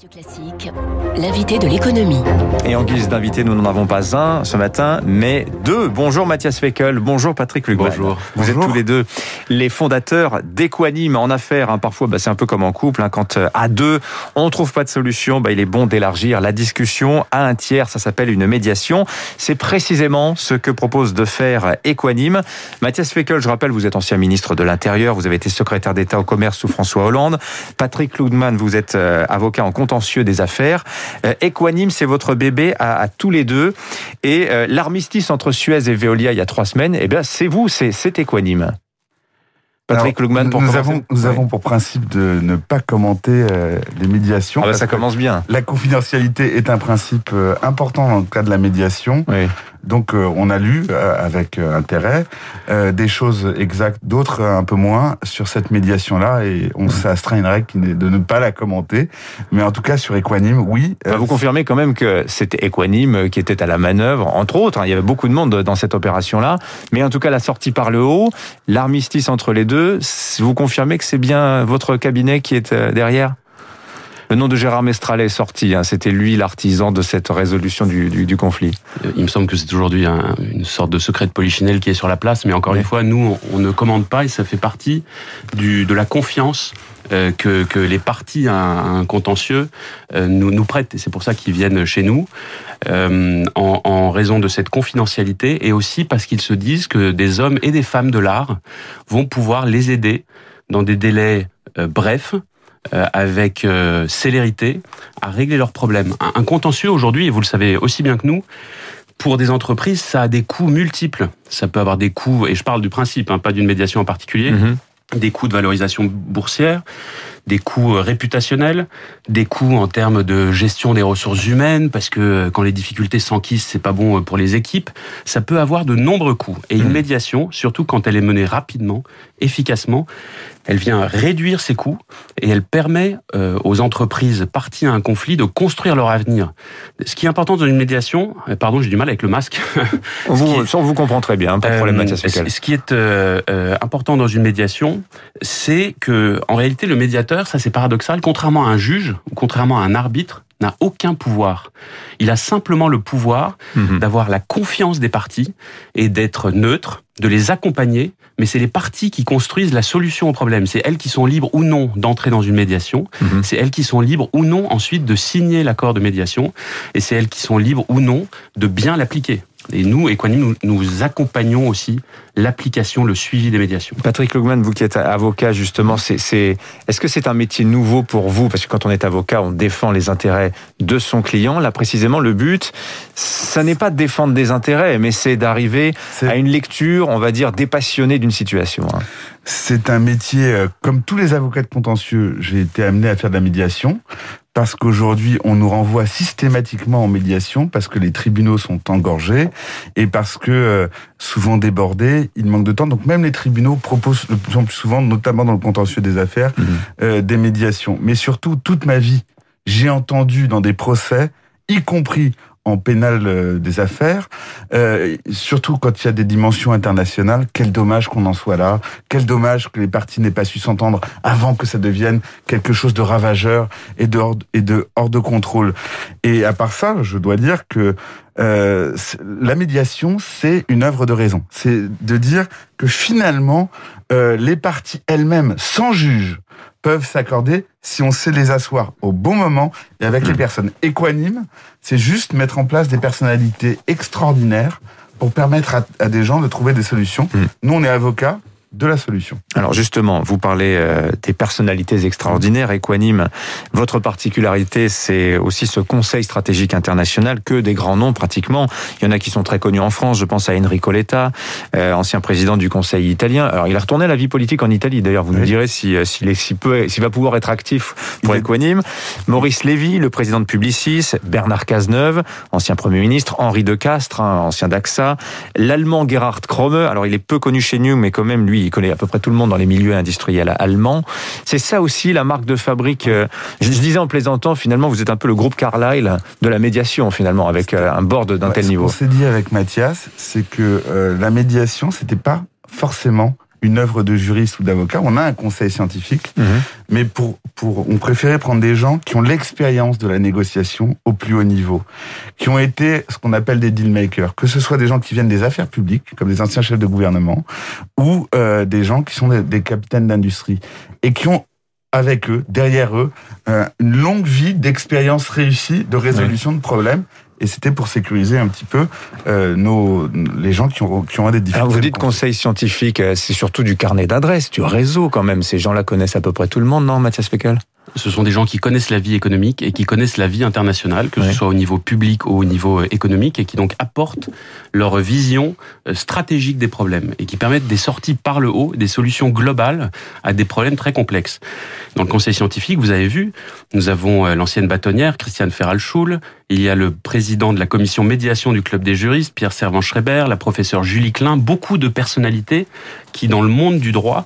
Radio Classique, l'invité de l'économie. Et en guise d'invité, nous n'en avons pas un ce matin, mais deux. Bonjour Mathias Feckel, bonjour Patrick Lugman. Bonjour. Vous Bonjour. êtes tous les deux les fondateurs d'Equanime en affaires. hein. Parfois, bah, c'est un peu comme en couple. hein. Quand euh, à deux, on ne trouve pas de solution, bah, il est bon d'élargir la discussion à un tiers. Ça s'appelle une médiation. C'est précisément ce que propose de faire Equanime. Mathias Feckel, je rappelle, vous êtes ancien ministre de l'Intérieur. Vous avez été secrétaire d'État au commerce sous François Hollande. Patrick Lugman, vous êtes euh, avocat en contentieux des affaires. Euh, Equanime, c'est votre bébé à, à tous les deux. Et euh, l'armistice entre Suez et Veolia il y a trois semaines, eh bien, c'est vous, c'est c'est Equanime. Patrick Alors, Lugman, pour nous avons, nous Oui. avons pour principe de ne pas commenter euh, les médiations. Ah bah, ça commence bien. La confidentialité est un principe euh, important dans le cas de la médiation. Oui. Donc euh, on a lu euh, avec euh, intérêt euh, des choses exactes, d'autres un peu moins sur cette médiation-là et on s'est astreint à une règle qui est de ne pas la commenter. Mais en tout cas sur Equanime, oui. Bah, euh, vous confirmez quand même que c'était Equanime qui était à la manœuvre, entre autres. hein. il y avait beaucoup de monde dans cette opération-là. Mais en tout cas, la sortie par le haut, l'armistice entre les deux, vous confirmez que c'est bien votre cabinet qui est derrière? Le nom de Gérard Mestral est sorti. hein. C'était lui l'artisan de cette résolution du, du- du conflit. Il me semble que c'est aujourd'hui un- une sorte de secret de polichinelle qui est sur la place, mais encore Oui. une fois, nous, on, on ne commande pas et ça fait partie du, de la confiance euh, que, que les partis à un, un contentieux euh, nous, nous prêtent. Et c'est pour ça qu'ils viennent chez nous, euh, en, en raison de cette confidentialité et aussi parce qu'ils se disent que des hommes et des femmes de l'art vont pouvoir les aider dans des délais euh, brefs, avec euh, célérité, à régler leurs problèmes. Un, un contentieux aujourd'hui, et vous le savez aussi bien que nous, pour des entreprises, ça a des coûts multiples. Ça peut avoir des coûts, et je parle du principe, hein, pas d'une médiation en particulier, Mhm. des coûts de valorisation boursière, des coûts euh, réputationnels, des coûts en termes de gestion des ressources humaines, parce que euh, quand les difficultés s'enquissent, c'est pas bon euh, pour les équipes. Ça peut avoir de nombreux coûts. Et une Mhm. médiation, surtout quand elle est menée rapidement, efficacement, elle vient réduire ces coûts et elle permet aux entreprises parties à un conflit de construire leur avenir. Ce qui est important dans une médiation, pardon, j'ai du mal avec le masque. On vous, est- on vous comprend très bien, pas de problème, Mathias ce qui est euh, important dans une médiation, c'est que en réalité le médiateur, ça c'est paradoxal, contrairement à un juge ou contrairement à un arbitre, n'a aucun pouvoir. Il a simplement le pouvoir Mhm. d'avoir la confiance des parties et d'être neutre, de les accompagner, mais c'est les parties qui construisent la solution au problème. C'est elles qui sont libres ou non d'entrer dans une médiation, Mhm. c'est elles qui sont libres ou non ensuite de signer l'accord de médiation, et c'est elles qui sont libres ou non de bien l'appliquer. Et nous, Equanime, nous, nous accompagnons aussi l'application, le suivi des médiations. Patrick Lugman, vous qui êtes avocat, justement, c'est, c'est, est-ce que c'est un métier nouveau pour vous? Parce que quand on est avocat, on défend les intérêts de son client. Là, précisément, le but, ça n'est pas de défendre des intérêts, mais c'est d'arriver c'est- à une lecture, on va dire, dépassionnée d'une situation. hein. C'est un métier, euh, comme tous les avocats de contentieux, j'ai été amené à faire de la médiation, parce qu'aujourd'hui, on nous renvoie systématiquement en médiation, parce que les tribunaux sont engorgés, et parce que, euh, souvent débordés, il manque de temps. Donc même les tribunaux proposent de plus en plus souvent, notamment dans le contentieux des affaires, euh, des médiations. Mais surtout, toute ma vie, j'ai entendu dans des procès, y compris en pénal euh, des affaires, euh, surtout quand il y a des dimensions internationales, quel dommage qu'on en soit là, quel dommage que les partis n'aient pas su s'entendre avant que ça devienne quelque chose de ravageur et de hors, de contrôle. Et à part ça, je dois dire que euh, la médiation, c'est une œuvre de raison. C'est de dire que finalement, les parties elles-mêmes, sans juge, peuvent s'accorder si on sait les asseoir au bon moment et avec les personnes équanimes. C'est juste mettre en place des personnalités extraordinaires pour permettre à, à des gens de trouver des solutions. Mm. Nous, on est avocats de la solution. Alors justement, vous parlez euh, des personnalités extraordinaires. Equanime, votre particularité, c'est aussi ce conseil stratégique international que des grands noms pratiquement. Il y en a qui sont très connus en France. Je pense à Enrico Letta, euh, ancien président du Conseil italien. Alors il a retourné à la vie politique en Italie. D'ailleurs, vous nous Oui. direz si euh, s'il si peu, s'il va pouvoir être actif pour Equanime. Maurice Lévy, le président de Publicis, Bernard Cazeneuve, ancien premier ministre, Henri De Castres, hein, ancien d'AXA, l'allemand Gerhard Kromme. Alors il est peu connu chez nous, mais quand même lui, il connaît à peu près tout le monde dans les milieux industriels allemands. C'est ça aussi la marque de fabrique. euh, Je, disais en plaisantant, finalement, vous êtes un peu le groupe Carlyle de la médiation, finalement, avec euh, un board d'un Ouais, tel ce niveau. qu'on s'est dit avec Mathias, c'est que euh, la médiation, c'était pas forcément une œuvre de juriste ou d'avocat. On a un conseil scientifique, Mhm. mais pour, pour, on préférait prendre des gens qui ont l'expérience de la négociation au plus haut niveau, qui ont été ce qu'on appelle des deal makers, que ce soit des gens qui viennent des affaires publiques, comme des anciens chefs de gouvernement, ou euh, des gens qui sont des, des capitaines d'industrie et qui ont avec eux, derrière eux, euh, une longue vie d'expérience réussie de résolution de problèmes. Et c'était pour sécuriser un petit peu euh, nos, les gens qui ont, qui ont des difficultés. Alors vous dites conseil scientifique, euh, c'est surtout du carnet d'adresses, du réseau quand même. Ces gens-là connaissent à peu près tout le monde, non, Mathias Feckel Ce sont des gens qui connaissent la vie économique et qui connaissent la vie internationale, que Ouais. ce soit au niveau public ou au niveau euh, économique, et qui donc apportent leur vision euh, stratégique des problèmes et qui permettent des sorties par le haut, des solutions globales à des problèmes très complexes. Dans le conseil scientifique, vous avez vu, nous avons euh, l'ancienne bâtonnière, Christiane Ferral-Schul, il y a le président de la commission médiation du club des juristes, Pierre Servan-Schreiber, la professeure Julie Klein, beaucoup de personnalités qui, dans le monde du droit,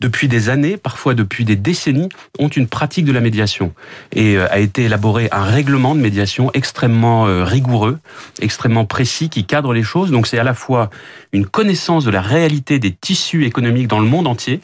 depuis des années, parfois depuis des décennies, ont une pratique de la médiation. Et euh, a été élaboré un règlement de médiation extrêmement euh, rigoureux, extrêmement précis, qui cadre les choses. Donc c'est à la fois une connaissance de la réalité des tissus économiques dans le monde entier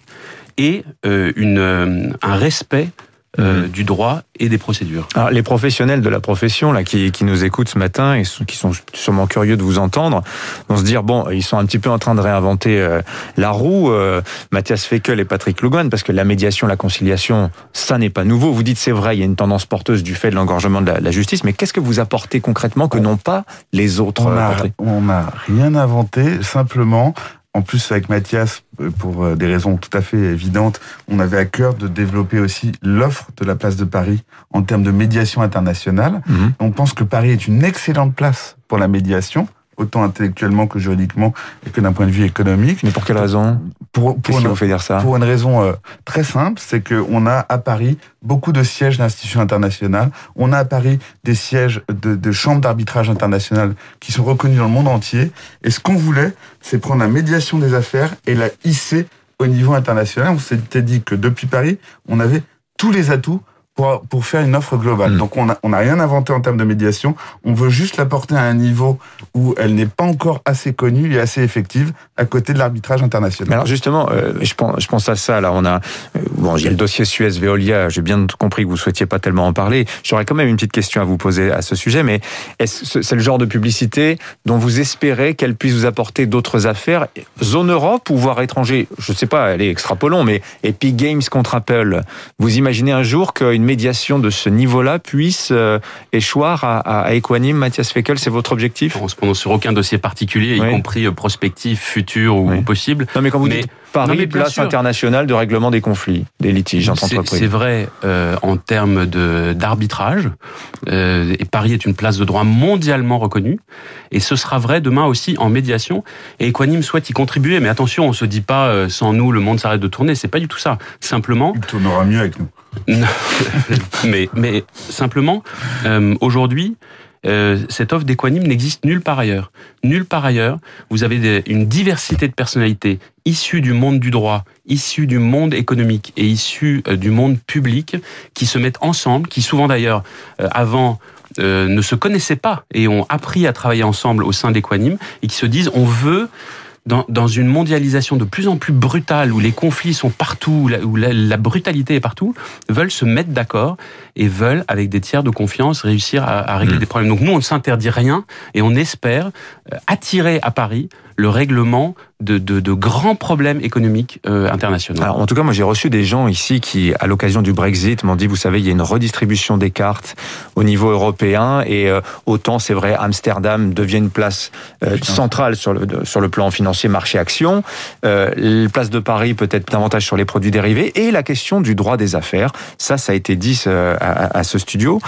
et euh, une, un respect euh, du droit et des procédures. Alors, les professionnels de la profession là qui, qui nous écoutent ce matin et sont- qui sont sûrement curieux de vous entendre vont se dire bon ils sont un petit peu en train de réinventer euh, la roue euh, Mathias Feckel et Patrick Lugan parce que la médiation la conciliation ça n'est pas nouveau vous dites c'est vrai il y a une tendance porteuse du fait de l'engorgement de la, la justice mais qu'est-ce que vous apportez concrètement que n'ont pas les autres On euh, on n'a rien inventé, simplement, en plus avec Mathias, euh, pour euh, des raisons tout à fait évidentes, on avait à cœur de développer aussi l'offre de la place de Paris en termes de médiation internationale. Mhm. On pense que Paris est une excellente place pour la médiation, autant intellectuellement que juridiquement et que d'un point de vue économique. mais pour quelle raison Pour, pour une- vous fait dire ça pour une raison euh, très simple, c'est qu'on a à Paris beaucoup de sièges d'institutions internationales. On a à Paris des sièges de, de chambres d'arbitrage internationales qui sont reconnus dans le monde entier. Et ce qu'on voulait, c'est prendre la médiation des affaires et la hisser au niveau international. On s'était dit que depuis Paris, on avait tous les atouts pour, pour faire une offre globale. Mm. Donc on n'a on a rien inventé en termes de médiation. On veut juste la porter à un niveau où elle n'est pas encore assez connue et assez effective à côté de l'arbitrage international. Mais alors justement, euh, je, pense, je pense à ça. Là, on a euh, bon, il y a le dossier Suez Veolia. J'ai bien compris que vous souhaitiez pas tellement en parler. J'aurais quand même une petite question à vous poser à ce sujet. Mais est-ce c'est le genre de publicité dont vous espérez qu'elle puisse vous apporter d'autres affaires, zone Europe ou voire étranger? Je sais pas. Allez, extrapolons. Mais Epic Games contre Apple. Vous imaginez un jour qu'une médiation de ce niveau-là puisse euh, échoir à, à, Mathias Feckel C'est votre objectif? Prononce sur aucun dossier particulier, Oui. y compris euh, prospectif, futur ou Oui. possible. Non, mais quand vous Mais- dites Paris, place sûr. internationale de règlement des conflits, des litiges entre C'est- entreprises. C'est vrai euh, en termes de d'arbitrage. Euh, et Paris est une place de droit mondialement reconnue. Et ce sera vrai demain aussi en médiation. Et Equanim souhaite y contribuer. Mais attention, on se dit pas euh, sans nous le monde s'arrête de tourner. C'est pas du tout ça. Simplement, Il tournera mieux avec nous. non. mais, mais simplement, euh, aujourd'hui, euh, cette offre d'Equanim n'existe nulle part ailleurs. Nulle part ailleurs, vous avez des- une diversité de personnalités issues du monde du droit, issues du monde économique et issues euh, du monde public qui se mettent ensemble, qui souvent d'ailleurs, euh, avant, euh, ne se connaissaient pas et ont appris à travailler ensemble au sein d'Equanim et qui se disent on veut dans, dans une mondialisation de plus en plus brutale, où les conflits sont partout, où la, où la- la brutalité est partout, veulent se mettre d'accord et veulent, avec des tiers de confiance, réussir à, à régler Mm. des problèmes. Donc nous, on ne s'interdit rien et on espère euh, attirer à Paris le règlement de, de, de grands problèmes économiques euh, internationaux. Alors, en tout cas, moi, j'ai reçu des gens ici qui, à l'occasion du Brexit, m'ont dit, vous savez, il y a une redistribution des cartes au niveau européen et euh, autant, c'est vrai, Amsterdam devient une place euh, centrale sur le, sur le plan financier, marché-action. Euh, la place de Paris peut-être davantage sur les produits dérivés et la question du droit des affaires. Ça, ça a été dit euh, à, à ce studio.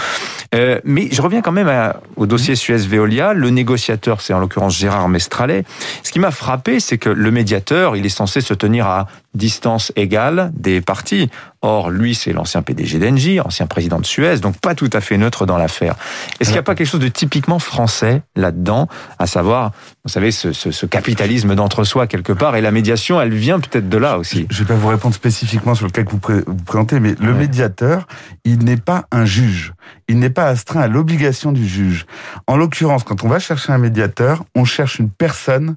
Euh, mais je reviens quand même à- au dossier Suez-Veolia. Le négociateur, c'est en l'occurrence Gérard Mestralet. Ce qui m'a frappé, c'est que le médiateur, il est censé se tenir à distance égale des parties. Or, lui, c'est l'ancien PDG d'Engie, ancien président de Suez, donc pas tout à fait neutre dans l'affaire. Est-ce qu'il n'y a pas quelque chose de typiquement français là-dedans, à savoir, vous savez, ce, ce- ce capitalisme d'entre-soi quelque part, et la médiation, elle vient peut-être de là aussi. Je vais pas vous répondre spécifiquement sur le cas que vous, pré- vous présentez, mais le Ouais. médiateur, il n'est pas un juge. il n'est pas astreint à l'obligation du juge. En l'occurrence, quand on va chercher un médiateur, on cherche une personne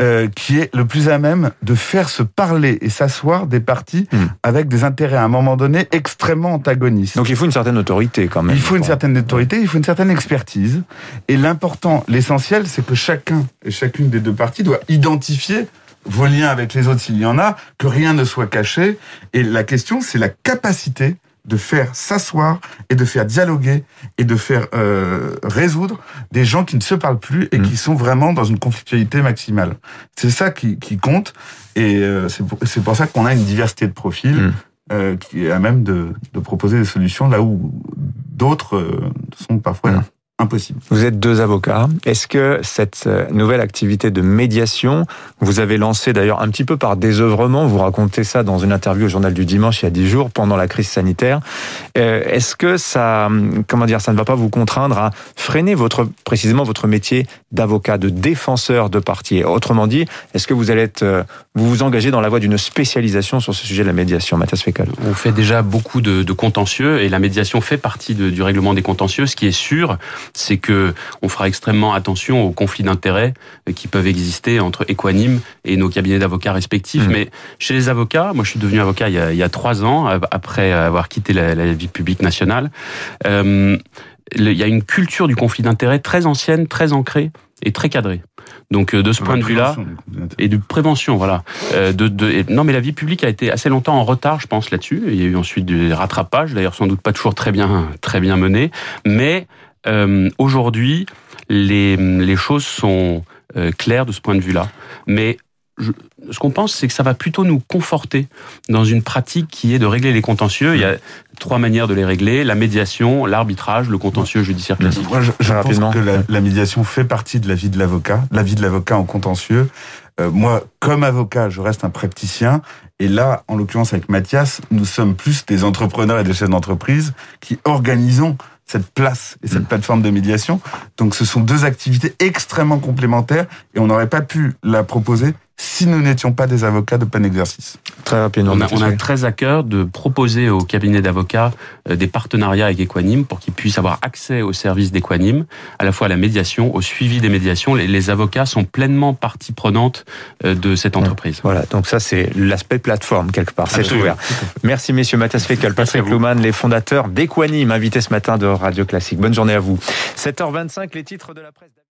euh, qui est le plus à même de faire se parler et s'asseoir des parties Hmm. avec des intérêts à un moment donné extrêmement antagonistes. Donc il faut une certaine autorité quand même. Il faut une certaine autorité, il faut une certaine expertise. Et l'important, l'essentiel, c'est que chacun et chacune des deux parties doit identifier vos liens avec les autres s'il y en a, que rien ne soit caché. Et la question, c'est la capacité de faire s'asseoir et de faire dialoguer et de faire euh, résoudre des gens qui ne se parlent plus et Mhm. qui sont vraiment dans une conflictualité maximale. C'est ça qui, qui compte et euh, c'est pour, ça qu'on a une diversité de profils Mhm. Euh, qui est à même de, proposer des solutions là où d'autres euh, sont parfois Mhm. Impossibles. Vous êtes deux avocats. Est-ce que cette euh, nouvelle activité de médiation, vous avez lancé d'ailleurs un petit peu par désœuvrement, vous racontez ça dans une interview au journal du dimanche il y a dix jours pendant la crise sanitaire, euh, est-ce que ça, comment dire, ça ne va pas vous contraindre à freiner votre, précisément votre métier d'avocat, de défenseur de parti? Autrement dit, est-ce que vous allez être, euh, vous vous engagez dans la voie d'une spécialisation sur ce sujet de la médiation, Mathias Fécal On fait déjà beaucoup de, de contentieux et la médiation fait partie de- du règlement des contentieux. Ce qui est sûr, c'est que on fera extrêmement attention aux conflits d'intérêts euh, qui peuvent exister entre Equanim et nos cabinets d'avocats respectifs. Mhm. Mais chez les avocats, moi je suis devenu avocat il y a, il y a trois ans euh, après avoir quitté la, la vie publique nationale. Euh, il y a une culture du conflit d'intérêts très ancienne, très ancrée et très cadrée. Donc euh, de ce point de vue-là, et de prévention, voilà. Euh, de, de, et- non, mais la vie publique a été assez longtemps en retard, je pense, là-dessus. Il y a eu ensuite des rattrapages, d'ailleurs sans doute pas toujours très bien, très bien menés. Mais euh, aujourd'hui, les, les choses sont euh, claires de ce point de vue-là. Mais je, ce qu'on pense, c'est que ça va plutôt nous conforter dans une pratique qui est de régler les contentieux. Il y a trois manières de les régler la médiation, l'arbitrage, le contentieux judiciaire classique. Moi, je, je pense que la, la médiation fait partie de la vie de l'avocat, la vie de l'avocat en contentieux. Euh, moi, comme avocat, je reste un praticien. Et là, en l'occurrence avec Mathias, nous sommes plus des entrepreneurs et des chefs d'entreprise qui organisons cette place et cette Mm. plateforme de médiation. Donc, ce sont deux activités extrêmement complémentaires et on n'aurait pas pu la proposer si nous n'étions pas des avocats de plein exercice. Très rapidement. On a, on très à cœur de proposer aux cabinets d'avocats euh, des partenariats avec Equanim pour qu'ils puissent avoir accès aux services d'Equanim, à la fois à la médiation, au suivi des médiations. Les, les avocats sont pleinement partie prenante euh, de cette entreprise. Voilà, donc ça c'est l'aspect plateforme quelque part, c'est ouvert. Merci messieurs Mathias Fécal, Patrick. Louman, les fondateurs d'Equanim, invités ce matin de Radio Classique. Bonne journée à vous. 7h25, les titres de la presse.